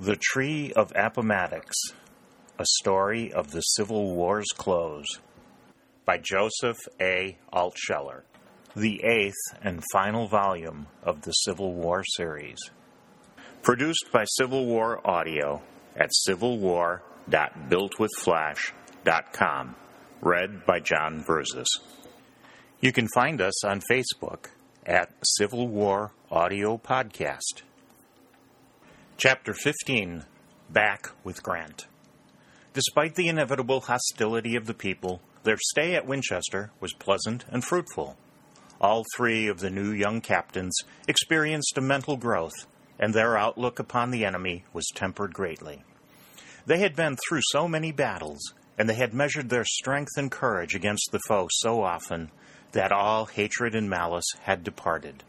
The Tree of Appomattox A Story of the Civil War's Close by Joseph A. Altsheler, the eighth and final volume of the Civil War series. Produced by Civil War Audio at civilwar.builtwithflash.com. Read by John Verzes. You can find us on Facebook at Civil War Audio Podcast. Chapter 15 Back with Grant. Despite the inevitable hostility of the people, their stay at Winchester was pleasant and fruitful. All three of the new young captains experienced a mental growth, and their outlook upon the enemy was tempered greatly. They had been through so many battles, and they had measured their strength and courage against the foe so often that all hatred and malice had departed.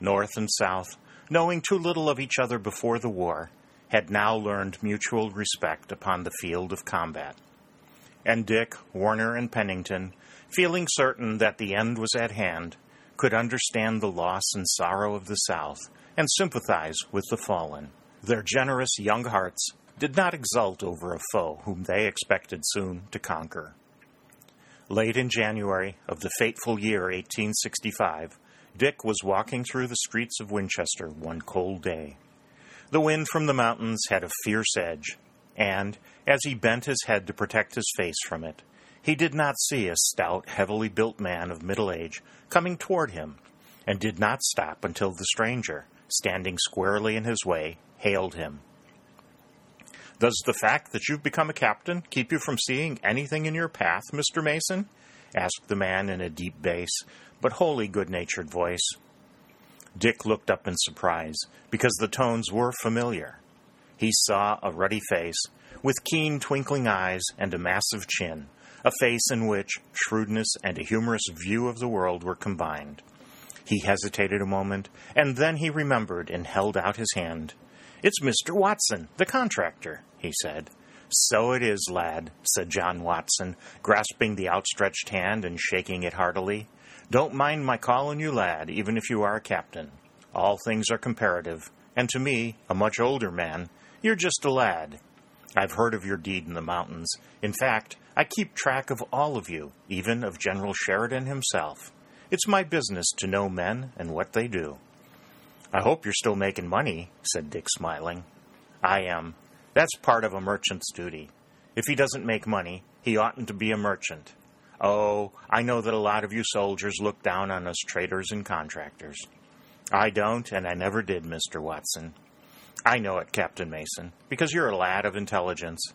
North and South, knowing too little of each other before the war, had now learned mutual respect upon the field of combat. And Dick, Warner, and Pennington, feeling certain that the end was at hand, could understand the loss and sorrow of the South and sympathize with the fallen. Their generous young hearts did not exult over a foe whom they expected soon to conquer. Late in January of the fateful year 1865, Dick was walking through the streets of Winchester one cold day. The wind from the mountains had a fierce edge, and, as he bent his head to protect his face from it, he did not see a stout, heavily built man of middle age coming toward him, and did not stop until the stranger, standing squarely in his way, hailed him. Does the fact that you've become a captain keep you from seeing anything in your path, Mr. Mason? asked the man in a deep bass, but wholly good natured voice. Dick looked up in surprise, because the tones were familiar. He saw a ruddy face, with keen twinkling eyes and a massive chin, a face in which shrewdness and a humorous view of the world were combined. He hesitated a moment, and then he remembered and held out his hand. It's Mr. Watson, the contractor, he said. So it is, lad, said John Watson, grasping the outstretched hand and shaking it heartily. Don't mind my calling you lad, even if you are a captain. All things are comparative, and to me, a much older man, you're just a lad. I've heard of your deed in the mountains. In fact, I keep track of all of you, even of General Sheridan himself. It's my business to know men and what they do. I hope you're still making money, said Dick, smiling. I am. That's part of a merchant's duty. If he doesn't make money, he oughtn't to be a merchant. Oh, I know that a lot of you soldiers look down on us traders and contractors. I don't, and I never did, Mr. Watson. I know it, Captain Mason, because you're a lad of intelligence.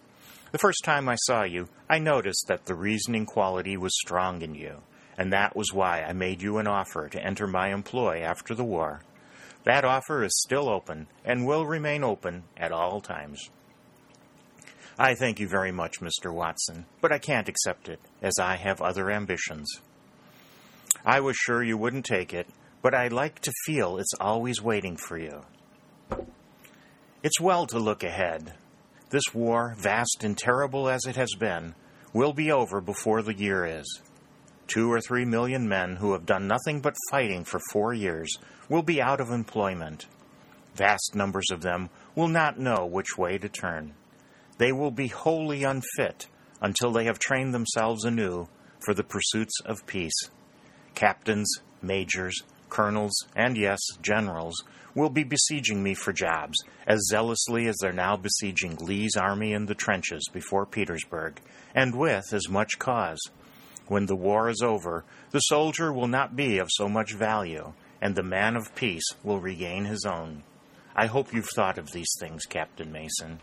The first time I saw you, I noticed that the reasoning quality was strong in you, and that was why I made you an offer to enter my employ after the war. That offer is still open and will remain open at all times. I thank you very much, Mr. Watson, but I can't accept it, as I have other ambitions. I was sure you wouldn't take it, but I like to feel it's always waiting for you. It's well to look ahead. This war, vast and terrible as it has been, will be over before the year is. Two or three million men who have done nothing but fighting for four years will be out of employment. Vast numbers of them will not know which way to turn they will be wholly unfit until they have trained themselves anew for the pursuits of peace. Captains, majors, colonels, and yes, generals will be besieging me for jobs as zealously as they're now besieging Lee's army in the trenches before Petersburg, and with as much cause. When the war is over, the soldier will not be of so much value, and the man of peace will regain his own. I hope you've thought of these things, Captain Mason.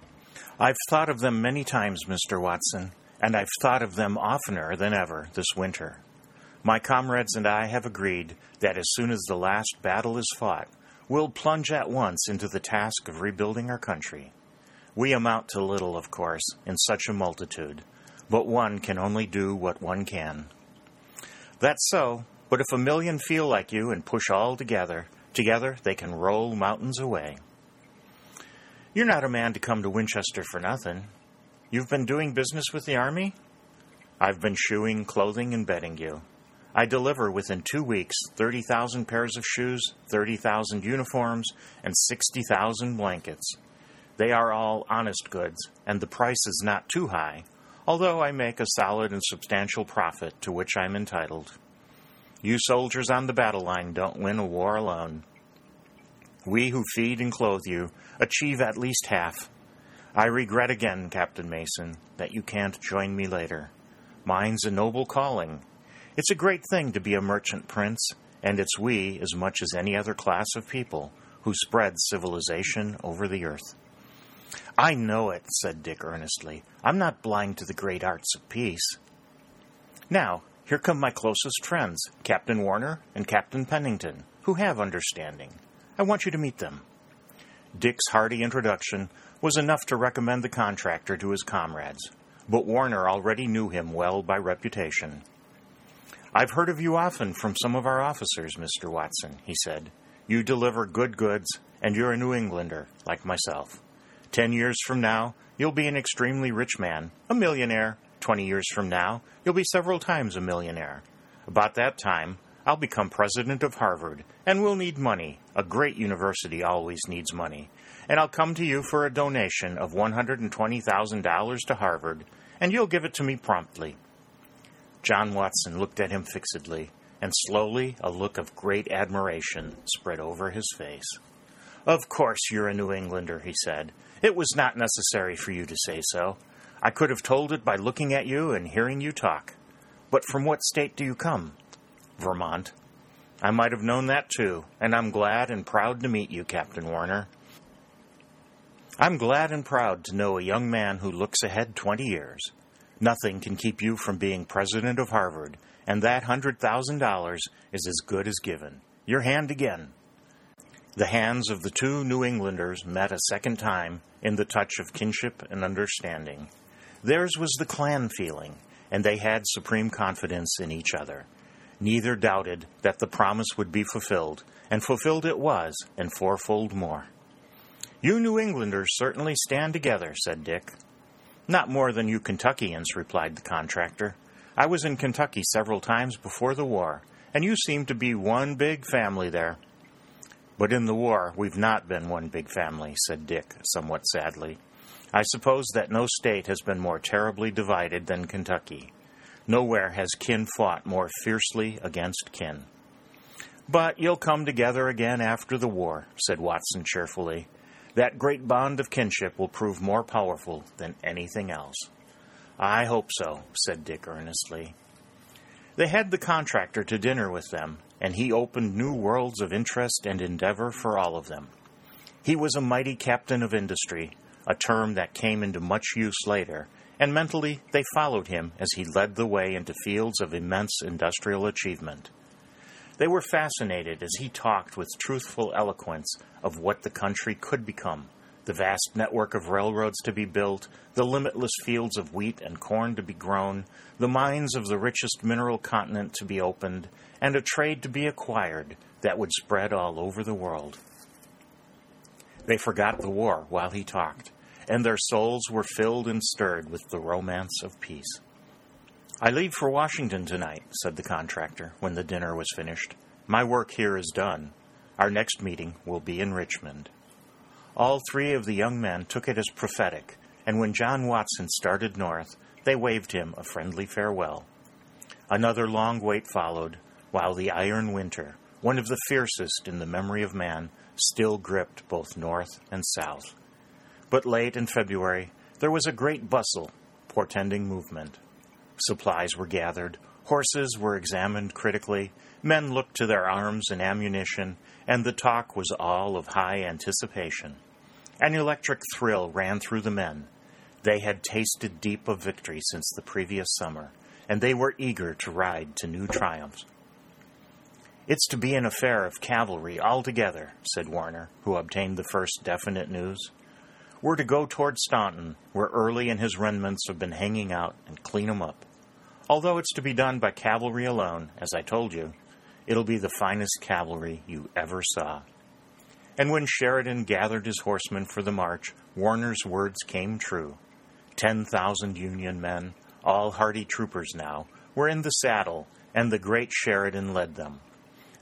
I've thought of them many times, Mr. Watson, and I've thought of them oftener than ever this winter. My comrades and I have agreed that as soon as the last battle is fought, we'll plunge at once into the task of rebuilding our country. We amount to little, of course, in such a multitude, but one can only do what one can. That's so, but if a million feel like you and push all together, together they can roll mountains away. You're not a man to come to Winchester for nothing. You've been doing business with the Army? I've been shoeing, clothing, and bedding you. I deliver within two weeks 30,000 pairs of shoes, 30,000 uniforms, and 60,000 blankets. They are all honest goods, and the price is not too high, although I make a solid and substantial profit to which I am entitled. You soldiers on the battle line don't win a war alone. We who feed and clothe you achieve at least half. I regret again, Captain Mason, that you can't join me later. Mine's a noble calling. It's a great thing to be a merchant prince, and it's we as much as any other class of people who spread civilization over the earth. I know it, said Dick earnestly. I'm not blind to the great arts of peace. Now, here come my closest friends, Captain Warner and Captain Pennington, who have understanding. I want you to meet them. Dick's hearty introduction was enough to recommend the contractor to his comrades, but Warner already knew him well by reputation. I've heard of you often from some of our officers, Mr. Watson, he said. You deliver good goods, and you're a New Englander, like myself. Ten years from now, you'll be an extremely rich man, a millionaire. Twenty years from now, you'll be several times a millionaire. About that time, I'll become president of Harvard, and we'll need money. A great university always needs money. And I'll come to you for a donation of $120,000 to Harvard, and you'll give it to me promptly. John Watson looked at him fixedly, and slowly a look of great admiration spread over his face. Of course you're a New Englander, he said. It was not necessary for you to say so. I could have told it by looking at you and hearing you talk. But from what state do you come? Vermont. I might have known that too, and I'm glad and proud to meet you, Captain Warner. I'm glad and proud to know a young man who looks ahead 20 years. Nothing can keep you from being president of Harvard, and that $100,000 is as good as given. Your hand again. The hands of the two New Englanders met a second time in the touch of kinship and understanding. Theirs was the clan feeling, and they had supreme confidence in each other. Neither doubted that the promise would be fulfilled, and fulfilled it was, and fourfold more. You New Englanders certainly stand together, said Dick. Not more than you Kentuckians, replied the contractor. I was in Kentucky several times before the war, and you seem to be one big family there. But in the war, we've not been one big family, said Dick, somewhat sadly. I suppose that no state has been more terribly divided than Kentucky. Nowhere has kin fought more fiercely against kin. But you'll come together again after the war, said Watson cheerfully. That great bond of kinship will prove more powerful than anything else. I hope so, said Dick earnestly. They had the contractor to dinner with them, and he opened new worlds of interest and endeavor for all of them. He was a mighty captain of industry, a term that came into much use later, and mentally they followed him as he led the way into fields of immense industrial achievement. They were fascinated as he talked with truthful eloquence of what the country could become the vast network of railroads to be built, the limitless fields of wheat and corn to be grown, the mines of the richest mineral continent to be opened, and a trade to be acquired that would spread all over the world. They forgot the war while he talked, and their souls were filled and stirred with the romance of peace. I leave for Washington tonight, said the contractor when the dinner was finished. My work here is done. Our next meeting will be in Richmond. All three of the young men took it as prophetic, and when John Watson started north, they waved him a friendly farewell. Another long wait followed, while the iron winter, one of the fiercest in the memory of man, still gripped both north and south. But late in February, there was a great bustle, portending movement. Supplies were gathered, horses were examined critically, men looked to their arms and ammunition, and the talk was all of high anticipation. An electric thrill ran through the men. They had tasted deep of victory since the previous summer, and they were eager to ride to new triumphs. It's to be an affair of cavalry altogether, said Warner, who obtained the first definite news. We're to go toward Staunton, where Early and his remnants have been hanging out, and clean 'em up. Although it's to be done by cavalry alone, as I told you, it'll be the finest cavalry you ever saw. And when Sheridan gathered his horsemen for the march, Warner's words came true. Ten thousand Union men, all hardy troopers now, were in the saddle, and the great Sheridan led them.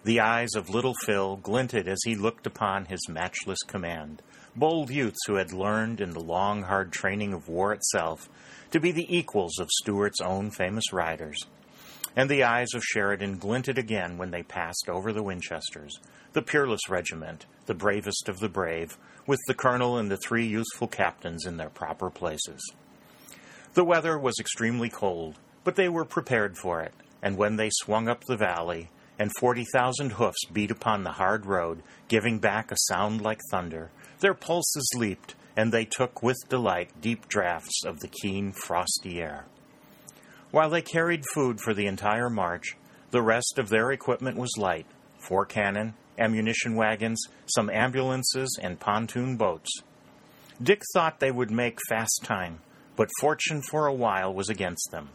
The eyes of little Phil glinted as he looked upon his matchless command, bold youths who had learned in the long, hard training of war itself to be the equals of Stuart's own famous riders. And the eyes of Sheridan glinted again when they passed over the Winchesters, the peerless regiment, the bravest of the brave, with the colonel and the three youthful captains in their proper places. The weather was extremely cold, but they were prepared for it, and when they swung up the valley, and forty thousand hoofs beat upon the hard road, giving back a sound like thunder, their pulses leaped, and they took with delight deep draughts of the keen, frosty air. While they carried food for the entire march, the rest of their equipment was light four cannon, ammunition wagons, some ambulances, and pontoon boats. Dick thought they would make fast time, but fortune for a while was against them.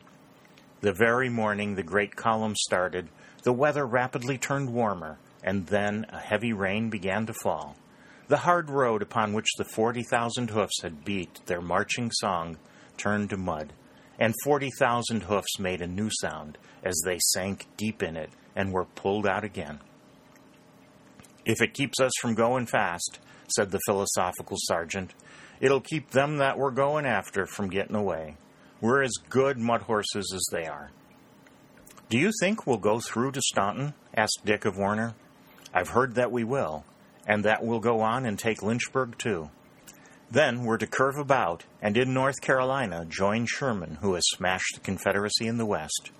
The very morning the great column started, the weather rapidly turned warmer, and then a heavy rain began to fall. The hard road upon which the forty thousand hoofs had beat their marching song turned to mud, and forty thousand hoofs made a new sound as they sank deep in it and were pulled out again. If it keeps us from going fast, said the philosophical sergeant, it'll keep them that we're going after from getting away. We're as good mud horses as they are. Do you think we'll go through to Staunton? asked Dick of Warner. I've heard that we will, and that we'll go on and take Lynchburg too. Then we're to curve about and in North Carolina join Sherman, who has smashed the Confederacy in the West.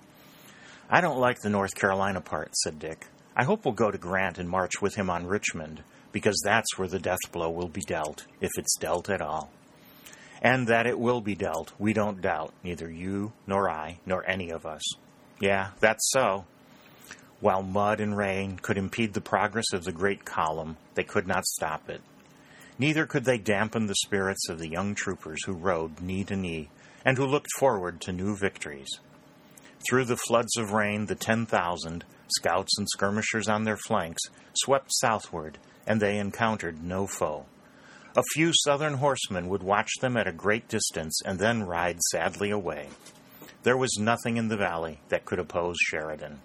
I don't like the North Carolina part, said Dick. I hope we'll go to Grant and march with him on Richmond, because that's where the death blow will be dealt, if it's dealt at all. And that it will be dealt, we don't doubt, neither you, nor I, nor any of us. Yeah, that's so. While mud and rain could impede the progress of the great column, they could not stop it. Neither could they dampen the spirits of the young troopers who rode knee to knee and who looked forward to new victories. Through the floods of rain, the 10,000, scouts and skirmishers on their flanks, swept southward, and they encountered no foe. A few southern horsemen would watch them at a great distance and then ride sadly away. There was nothing in the valley that could oppose Sheridan.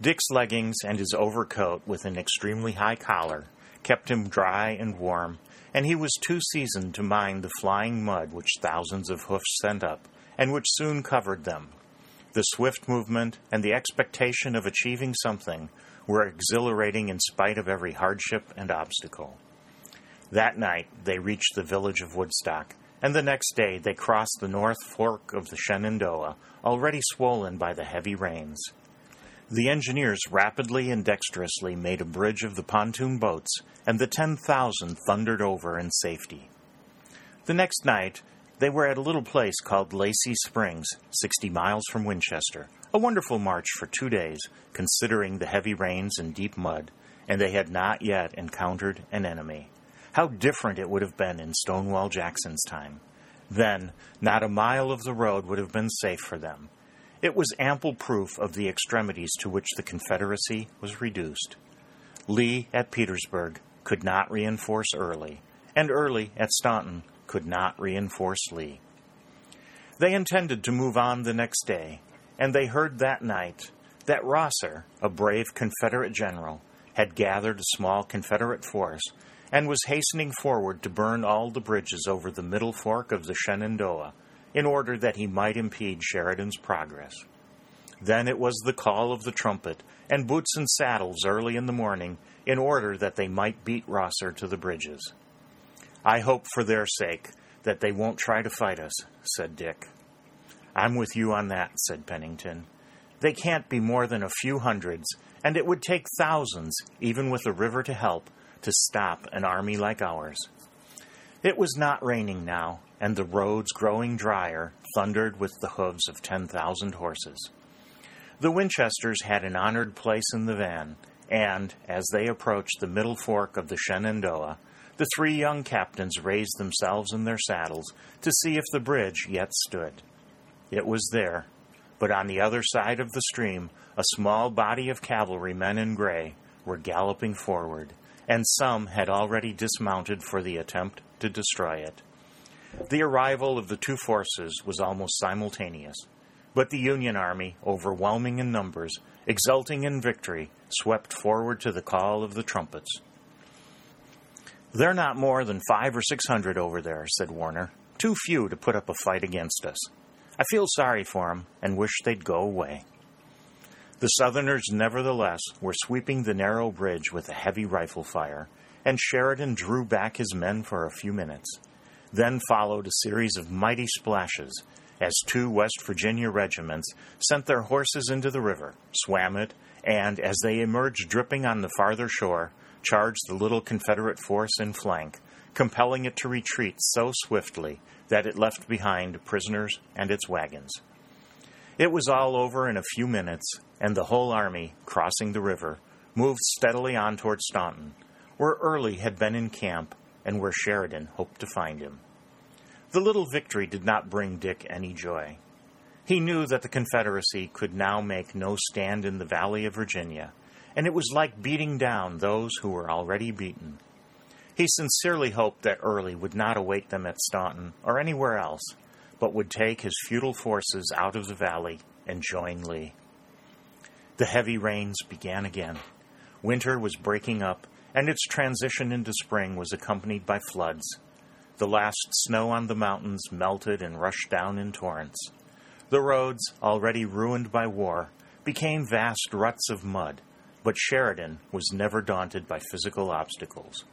Dick's leggings and his overcoat with an extremely high collar kept him dry and warm, and he was too seasoned to mind the flying mud which thousands of hoofs sent up, and which soon covered them. The swift movement and the expectation of achieving something were exhilarating in spite of every hardship and obstacle. That night they reached the village of Woodstock, and the next day they crossed the north fork of the Shenandoah, already swollen by the heavy rains. The engineers rapidly and dexterously made a bridge of the pontoon boats, and the 10,000 thundered over in safety. The next night, they were at a little place called Lacey Springs, 60 miles from Winchester. A wonderful march for two days, considering the heavy rains and deep mud, and they had not yet encountered an enemy. How different it would have been in Stonewall Jackson's time. Then, not a mile of the road would have been safe for them. It was ample proof of the extremities to which the Confederacy was reduced. Lee at Petersburg could not reinforce Early, and Early at Staunton could not reinforce Lee. They intended to move on the next day, and they heard that night that Rosser, a brave Confederate general, had gathered a small Confederate force and was hastening forward to burn all the bridges over the middle fork of the Shenandoah in order that he might impede Sheridan's progress. Then it was the call of the trumpet and boots and saddles early in the morning in order that they might beat Rosser to the bridges. I hope for their sake that they won't try to fight us, said Dick. I'm with you on that, said Pennington. They can't be more than a few hundreds, and it would take thousands, even with a river to help, to stop an army like ours. It was not raining now, and the roads, growing drier, thundered with the hoofs of 10,000 horses. The Winchesters had an honored place in the van, and, as they approached the middle fork of the Shenandoah, the three young captains raised themselves in their saddles to see if the bridge yet stood. It was there, but on the other side of the stream, a small body of cavalrymen in gray were galloping forward, and some had already dismounted for the attempt to destroy it. The arrival of the two forces was almost simultaneous, but the Union Army, overwhelming in numbers, exulting in victory, swept forward to the call of the trumpets. They're not more than five or six hundred over there, said Warner. Too few to put up a fight against us. I feel sorry for 'em and wish they'd go away. The Southerners, nevertheless, were sweeping the narrow bridge with a heavy rifle fire, and Sheridan drew back his men for a few minutes. Then followed a series of mighty splashes as two West Virginia regiments sent their horses into the river, swam it, and as they emerged dripping on the farther shore, charged the little Confederate force in flank, compelling it to retreat so swiftly that it left behind prisoners and its wagons. It was all over in a few minutes, and the whole army, crossing the river, moved steadily on toward Staunton, where Early had been in camp and where Sheridan hoped to find him. The little victory did not bring Dick any joy. He knew that the Confederacy could now make no stand in the Valley of Virginia, and it was like beating down those who were already beaten. He sincerely hoped that Early would not await them at Staunton or anywhere else, but would take his futile forces out of the valley and join Lee. The heavy rains began again. Winter was breaking up, and its transition into spring was accompanied by floods. The last snow on the mountains melted and rushed down in torrents. The roads, already ruined by war, became vast ruts of mud, but Sheridan was never daunted by physical obstacles.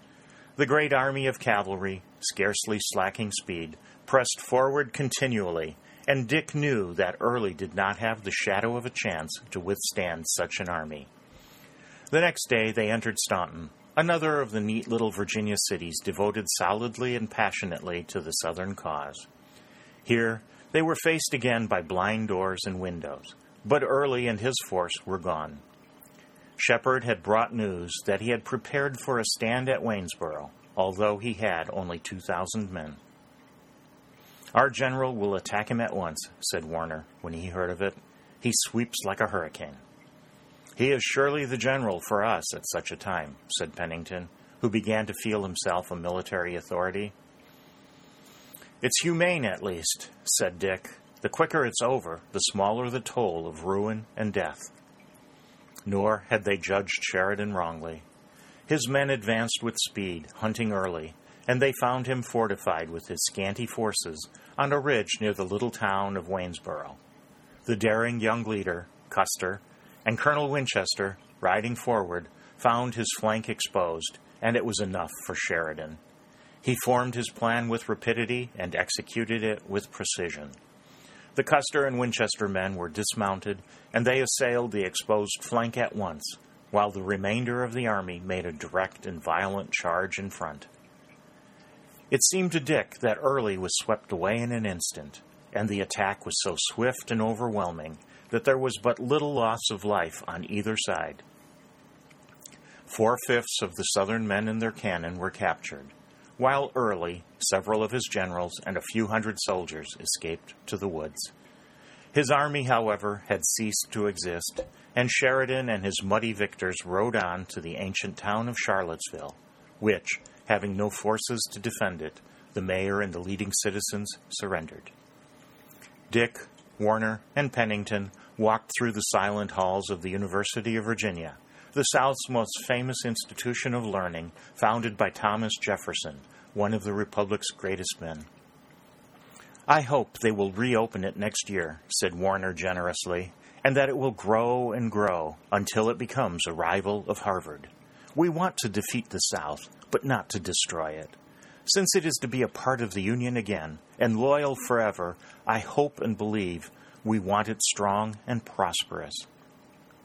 The great army of cavalry, scarcely slacking speed, pressed forward continually and Dick knew that Early did not have the shadow of a chance to withstand such an army. The next day they entered Staunton, another of the neat little Virginia cities devoted solidly and passionately to the Southern cause. Here they were faced again by blind doors and windows, but Early and his force were gone. Shepard had brought news that he had prepared for a stand at Waynesboro, although he had only 2,000 men. Our general will attack him at once, said Warner when he heard of it. He sweeps like a hurricane. He is surely the general for us at such a time, said Pennington, who began to feel himself a military authority. It's humane, at least, said Dick. The quicker it's over, the smaller the toll of ruin and death. Nor had they judged Sheridan wrongly. His men advanced with speed, hunting early, and they found him fortified with his scanty forces on a ridge near the little town of Waynesboro. The daring young leader, Custer, and Colonel Winchester, riding forward, found his flank exposed, and it was enough for Sheridan. He formed his plan with rapidity and executed it with precision. The Custer and Winchester men were dismounted, and they assailed the exposed flank at once, while the remainder of the army made a direct and violent charge in front. It seemed to Dick that Early was swept away in an instant, and the attack was so swift and overwhelming that there was but little loss of life on either side. Four fifths of the Southern men and their cannon were captured, while Early, several of his generals, and a few hundred soldiers escaped to the woods. His army, however, had ceased to exist, and Sheridan and his muddy victors rode on to the ancient town of Charlottesville, which, Having no forces to defend it, the mayor and the leading citizens surrendered. Dick, Warner, and Pennington walked through the silent halls of the University of Virginia, the South's most famous institution of learning, founded by Thomas Jefferson, one of the Republic's greatest men. I hope they will reopen it next year, said Warner generously, and that it will grow and grow until it becomes a rival of Harvard. We want to defeat the South, but not to destroy it. Since it is to be a part of the Union again, and loyal forever, I hope and believe we want it strong and prosperous.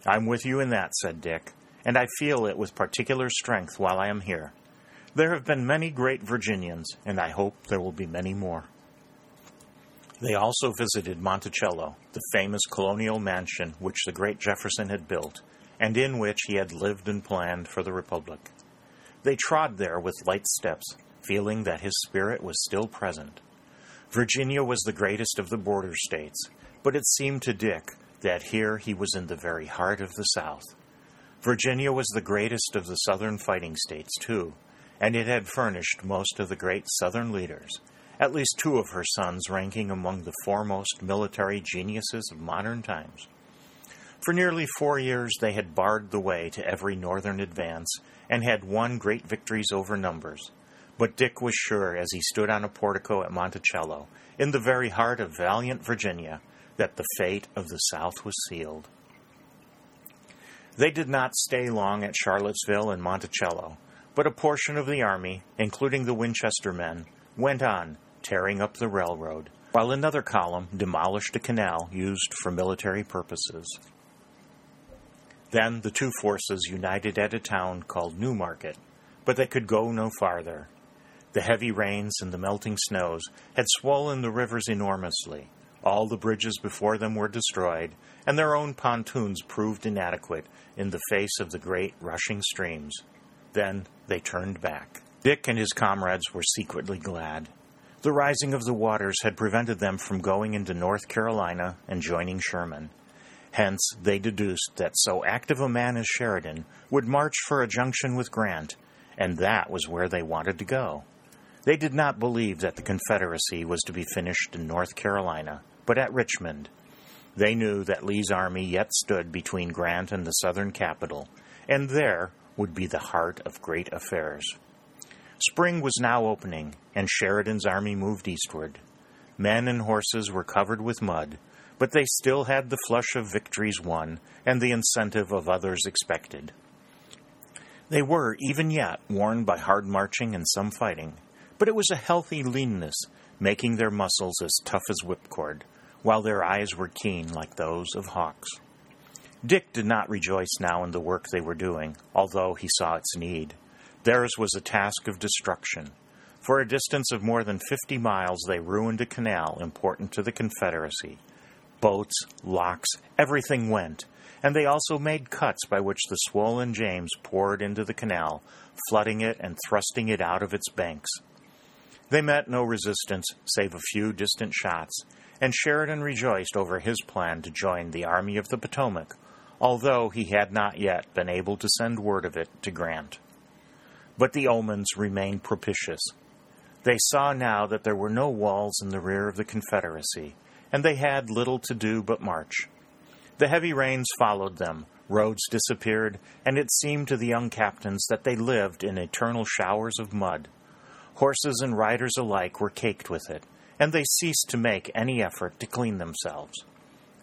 I'm with you in that, said Dick, and I feel it with particular strength while I am here. There have been many great Virginians, and I hope there will be many more. They also visited Monticello, the famous colonial mansion which the great Jefferson had built, and in which he had lived and planned for the Republic. They trod there with light steps, feeling that his spirit was still present. Virginia was the greatest of the border states, but it seemed to Dick that here he was in the very heart of the South. Virginia was the greatest of the Southern fighting states, too, and it had furnished most of the great Southern leaders, at least two of her sons ranking among the foremost military geniuses of modern times. For nearly four years, they had barred the way to every northern advance and had won great victories over numbers. But Dick was sure, as he stood on a portico at Monticello, in the very heart of valiant Virginia, that the fate of the South was sealed. They did not stay long at Charlottesville and Monticello, but a portion of the army, including the Winchester men, went on, tearing up the railroad, while another column demolished a canal used for military purposes. Then the two forces united at a town called Newmarket, but they could go no farther. The heavy rains and the melting snows had swollen the rivers enormously. All the bridges before them were destroyed, and their own pontoons proved inadequate in the face of the great rushing streams. Then they turned back. Dick and his comrades were secretly glad. The rising of the waters had prevented them from going into North Carolina and joining Sherman. Hence, they deduced that so active a man as Sheridan would march for a junction with Grant, and that was where they wanted to go. They did not believe that the Confederacy was to be finished in North Carolina, but at Richmond. They knew that Lee's army yet stood between Grant and the Southern capital, and there would be the heart of great affairs. Spring was now opening, and Sheridan's army moved eastward. Men and horses were covered with mud, but they still had the flush of victories won and the incentive of others expected. They were, even yet, worn by hard marching and some fighting, but it was a healthy leanness, making their muscles as tough as whipcord, while their eyes were keen like those of hawks. Dick did not rejoice now in the work they were doing, although he saw its need. Theirs was a task of destruction. For a distance of more than fifty miles, they ruined a canal important to the Confederacy. Boats, locks, everything went, and they also made cuts by which the swollen James poured into the canal, flooding it and thrusting it out of its banks. They met no resistance save a few distant shots, and Sheridan rejoiced over his plan to join the Army of the Potomac, although he had not yet been able to send word of it to Grant. But the omens remained propitious. They saw now that there were no walls in the rear of the Confederacy, and they had little to do but march. The heavy rains followed them, roads disappeared, and it seemed to the young captains that they lived in eternal showers of mud. Horses and riders alike were caked with it, and they ceased to make any effort to clean themselves.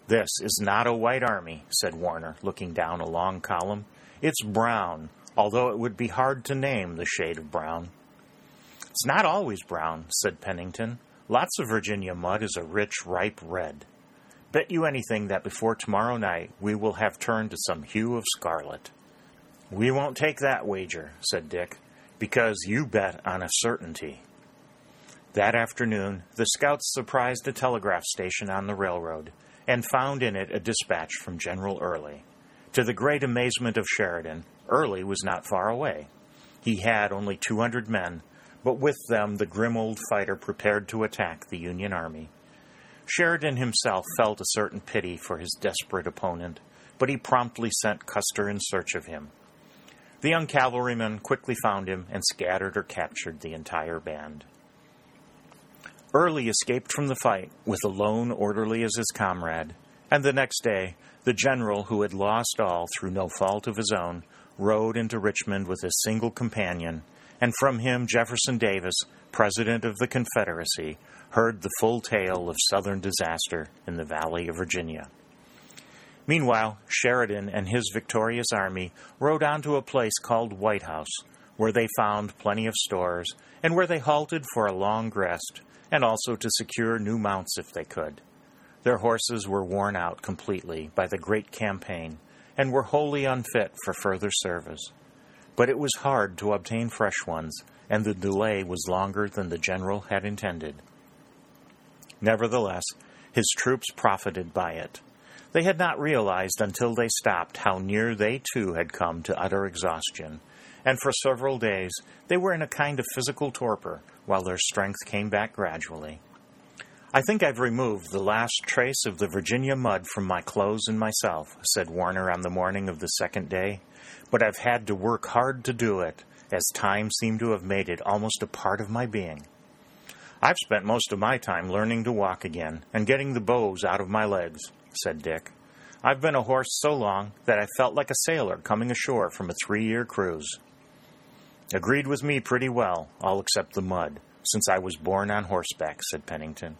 This is not a white army, said Warner, looking down a long column. It's brown, although it would be hard to name the shade of brown. It's not always brown, said Pennington. Lots of Virginia mud is a rich, ripe red. Bet you anything that before tomorrow night we will have turned to some hue of scarlet. We won't take that wager, said Dick because you bet on a certainty. That afternoon, the scouts surprised a telegraph station on the railroad and found in it a dispatch from General Early. To the great amazement of Sheridan, Early was not far away. He had only 200 men, but with them the grim old fighter prepared to attack the Union Army. Sheridan himself felt a certain pity for his desperate opponent, but he promptly sent Custer in search of him. The young cavalrymen quickly found him and scattered or captured the entire band. Early escaped from the fight with a lone orderly as his comrade, and the next day, the general, who had lost all through no fault of his own, rode into Richmond with a single companion, and from him Jefferson Davis, President of the Confederacy, heard the full tale of Southern disaster in the Valley of Virginia. Meanwhile, Sheridan and his victorious army rode on to a place called White House, where they found plenty of stores and where they halted for a long rest and also to secure new mounts if they could. Their horses were worn out completely by the great campaign and were wholly unfit for further service. But it was hard to obtain fresh ones, and the delay was longer than the general had intended. Nevertheless, his troops profited by it. They had not realized until they stopped how near they too had come to utter exhaustion, and for several days they were in a kind of physical torpor while their strength came back gradually. I think I've removed the last trace of the Virginia mud from my clothes and myself, said Warner on the morning of the second day, but I've had to work hard to do it, as time seemed to have made it almost a part of my being. I've spent most of my time learning to walk again and getting the bows out of my legs said Dick. I've been a horse so long that I felt like a sailor coming ashore from a three year cruise. Agreed with me pretty well, all except the mud, since I was born on horseback, said Pennington.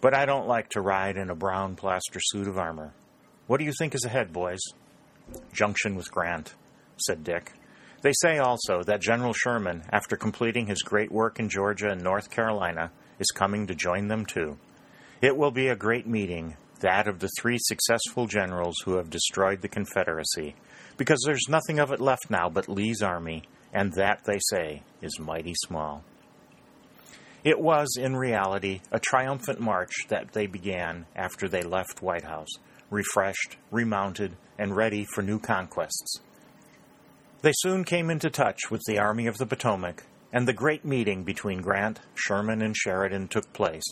But I don't like to ride in a brown plaster suit of armor. What do you think is ahead, boys? Junction with Grant, said Dick. They say also that General Sherman, after completing his great work in Georgia and North Carolina, is coming to join them too. It will be a great meeting, that of the three successful generals who have destroyed the Confederacy, because there's nothing of it left now but Lee's army, and that, they say, is mighty small. It was, in reality, a triumphant march that they began after they left White House, refreshed, remounted, and ready for new conquests. They soon came into touch with the Army of the Potomac, and the great meeting between Grant, Sherman, and Sheridan took place,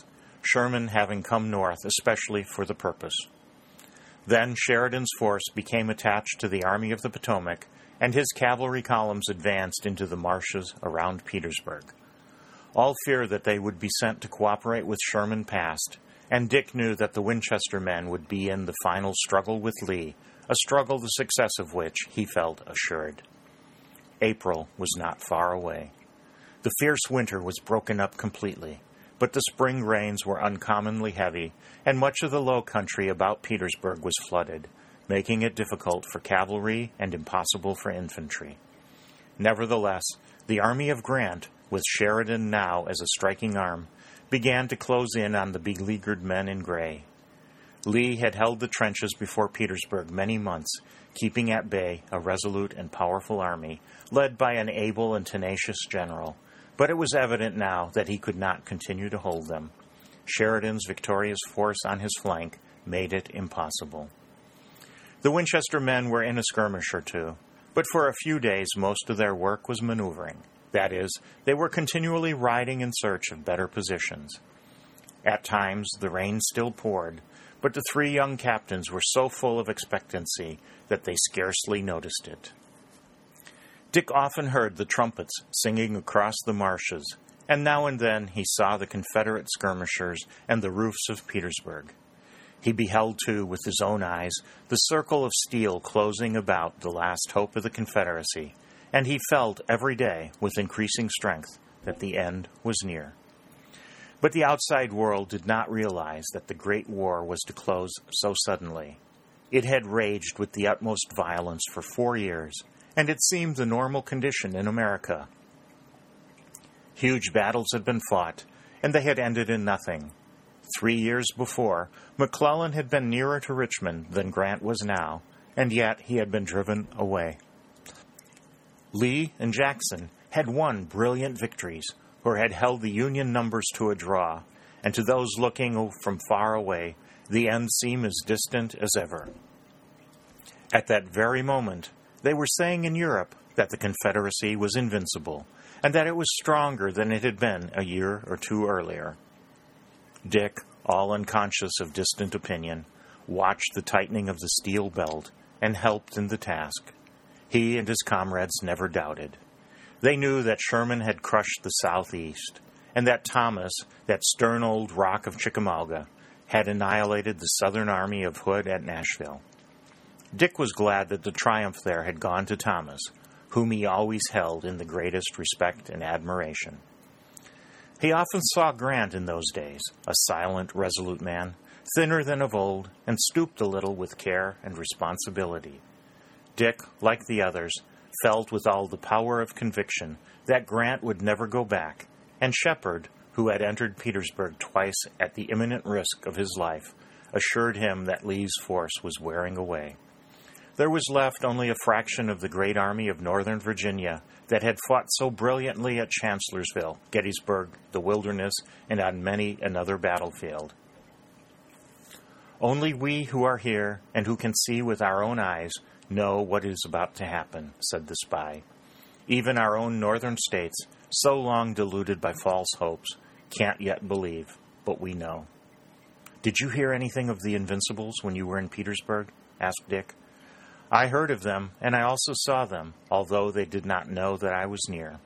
Sherman having come north especially for the purpose. Then Sheridan's force became attached to the Army of the Potomac, and his cavalry columns advanced into the marshes around Petersburg. All fear that they would be sent to cooperate with Sherman passed, and Dick knew that the Winchester men would be in the final struggle with Lee, a struggle the success of which he felt assured. April was not far away. The fierce winter was broken up completely, but the spring rains were uncommonly heavy, and much of the low country about Petersburg was flooded, making it difficult for cavalry and impossible for infantry. Nevertheless, the army of Grant, with Sheridan now as a striking arm, began to close in on the beleaguered men in gray. Lee had held the trenches before Petersburg many months, keeping at bay a resolute and powerful army, led by an able and tenacious general. But it was evident now that he could not continue to hold them. Sheridan's victorious force on his flank made it impossible. The Winchester men were in a skirmish or two, but for a few days most of their work was maneuvering. That is, they were continually riding in search of better positions. At times the rain still poured, but the three young captains were so full of expectancy that they scarcely noticed it. Dick often heard the trumpets singing across the marshes, and now and then he saw the Confederate skirmishers and the roofs of Petersburg. He beheld, too, with his own eyes, the circle of steel closing about the last hope of the Confederacy, and he felt every day, with increasing strength, that the end was near. But the outside world did not realize that the Great War was to close so suddenly. It had raged with the utmost violence for four years, and it seemed the normal condition in America. Huge battles had been fought, and they had ended in nothing. Three years before, McClellan had been nearer to Richmond than Grant was now, and yet he had been driven away. Lee and Jackson had won brilliant victories, or had held the Union numbers to a draw, and to those looking from far away, the end seemed as distant as ever. At that very moment, they were saying in Europe that the Confederacy was invincible, and that it was stronger than it had been a year or two earlier. Dick, all unconscious of distant opinion, watched the tightening of the steel belt and helped in the task. He and his comrades never doubted. They knew that Sherman had crushed the Southeast, and that Thomas, that stern old rock of Chickamauga, had annihilated the Southern army of Hood at Nashville. Dick was glad that the triumph there had gone to Thomas, whom he always held in the greatest respect and admiration. He often saw Grant in those days, a silent, resolute man, thinner than of old, and stooped a little with care and responsibility. Dick, like the others, felt with all the power of conviction that Grant would never go back, and Shepard, who had entered Petersburg twice at the imminent risk of his life, assured him that Lee's force was wearing away. There was left only a fraction of the great army of Northern Virginia that had fought so brilliantly at Chancellorsville, Gettysburg, the Wilderness, and on many another battlefield. Only we who are here and who can see with our own eyes know what is about to happen, said the spy. Even our own northern states, so long deluded by false hopes, can't yet believe, but we know. Did you hear anything of the Invincibles when you were in Petersburg? asked Dick. I heard of them, and I also saw them, although they did not know that I was near.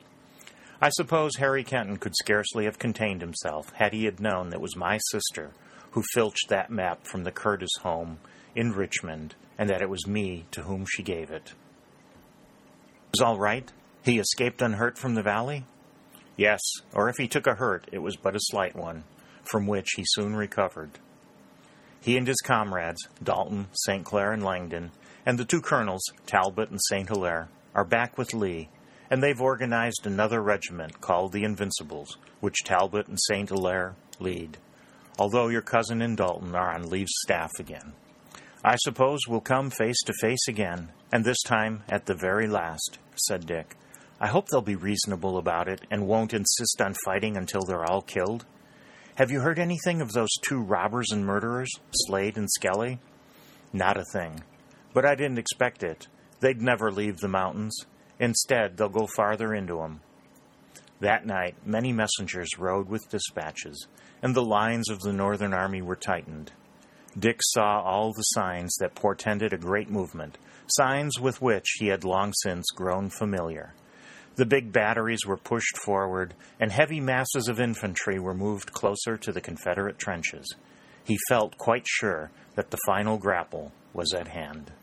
I suppose Harry Kenton could scarcely have contained himself had he had known that it was my sister who filched that map from the Curtis home in Richmond and that it was me to whom she gave it. He was all right. He escaped unhurt from the valley? Yes, or if he took a hurt, it was but a slight one, from which he soon recovered. He and his comrades, Dalton, St. Clair, and Langdon, and the two colonels, Talbot and St. Hilaire, are back with Lee, and they've organized another regiment called the Invincibles, which Talbot and St. Hilaire lead, although your cousin and Dalton are on Lee's staff again. I suppose we'll come face to face again, and this time at the very last, said Dick. I hope they'll be reasonable about it and won't insist on fighting until they're all killed. Have you heard anything of those two robbers and murderers, Slade and Skelly? Not a thing. But I didn't expect it. They'd never leave the mountains. Instead, they'll go farther into 'em. That night, many messengers rode with dispatches, and the lines of the Northern Army were tightened. Dick saw all the signs that portended a great movement, signs with which he had long since grown familiar. The big batteries were pushed forward, and heavy masses of infantry were moved closer to the Confederate trenches. He felt quite sure that the final grapple was at hand.